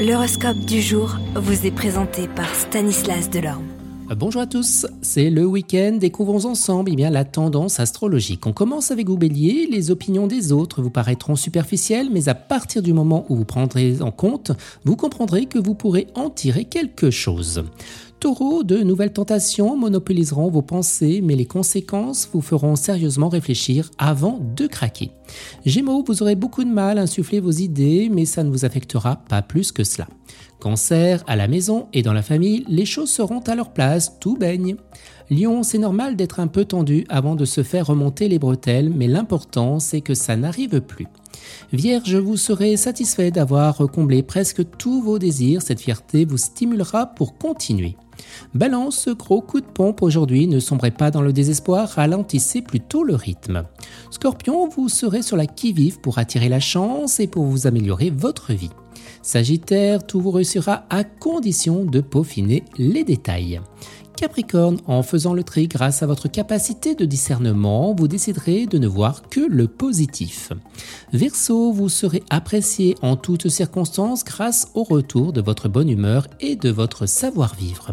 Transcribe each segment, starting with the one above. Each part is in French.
L'horoscope du jour vous est présenté par Stanislas Delorme. Bonjour à tous, c'est le week-end, découvrons ensemble eh bien, la tendance astrologique. On commence avec vous bélier, les opinions des autres vous paraîtront superficielles, mais à partir du moment où vous prendrez en compte, vous comprendrez que vous pourrez en tirer quelque chose. Taureau, de nouvelles tentations monopoliseront vos pensées, mais les conséquences vous feront sérieusement réfléchir avant de craquer. Gémeaux, vous aurez beaucoup de mal à insuffler vos idées, mais ça ne vous affectera pas plus que cela. Cancer, à la maison et dans la famille, les choses seront à leur place, tout baigne. Lion, c'est normal d'être un peu tendu avant de se faire remonter les bretelles, mais l'important c'est que ça n'arrive plus. Vierge, vous serez satisfait d'avoir comblé presque tous vos désirs, cette fierté vous stimulera pour continuer. Balance, ce gros coup de pompe aujourd'hui, ne sombrez pas dans le désespoir, ralentissez plutôt le rythme. Scorpion, vous serez sur la qui-vive pour attirer la chance et pour vous améliorer votre vie. Sagittaire, tout vous réussira à condition de peaufiner les détails. Capricorne, en faisant le tri grâce à votre capacité de discernement, vous déciderez de ne voir que le positif. Verseau, vous serez apprécié en toutes circonstances grâce au retour de votre bonne humeur et de votre savoir-vivre.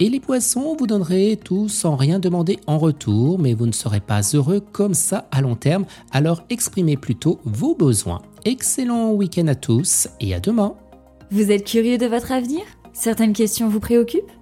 Et les poissons, vous donnerez tout sans rien demander en retour, mais vous ne serez pas heureux comme ça à long terme, alors exprimez plutôt vos besoins. Excellent week-end à tous et à demain. Vous êtes curieux de votre avenir? Certaines questions vous préoccupent?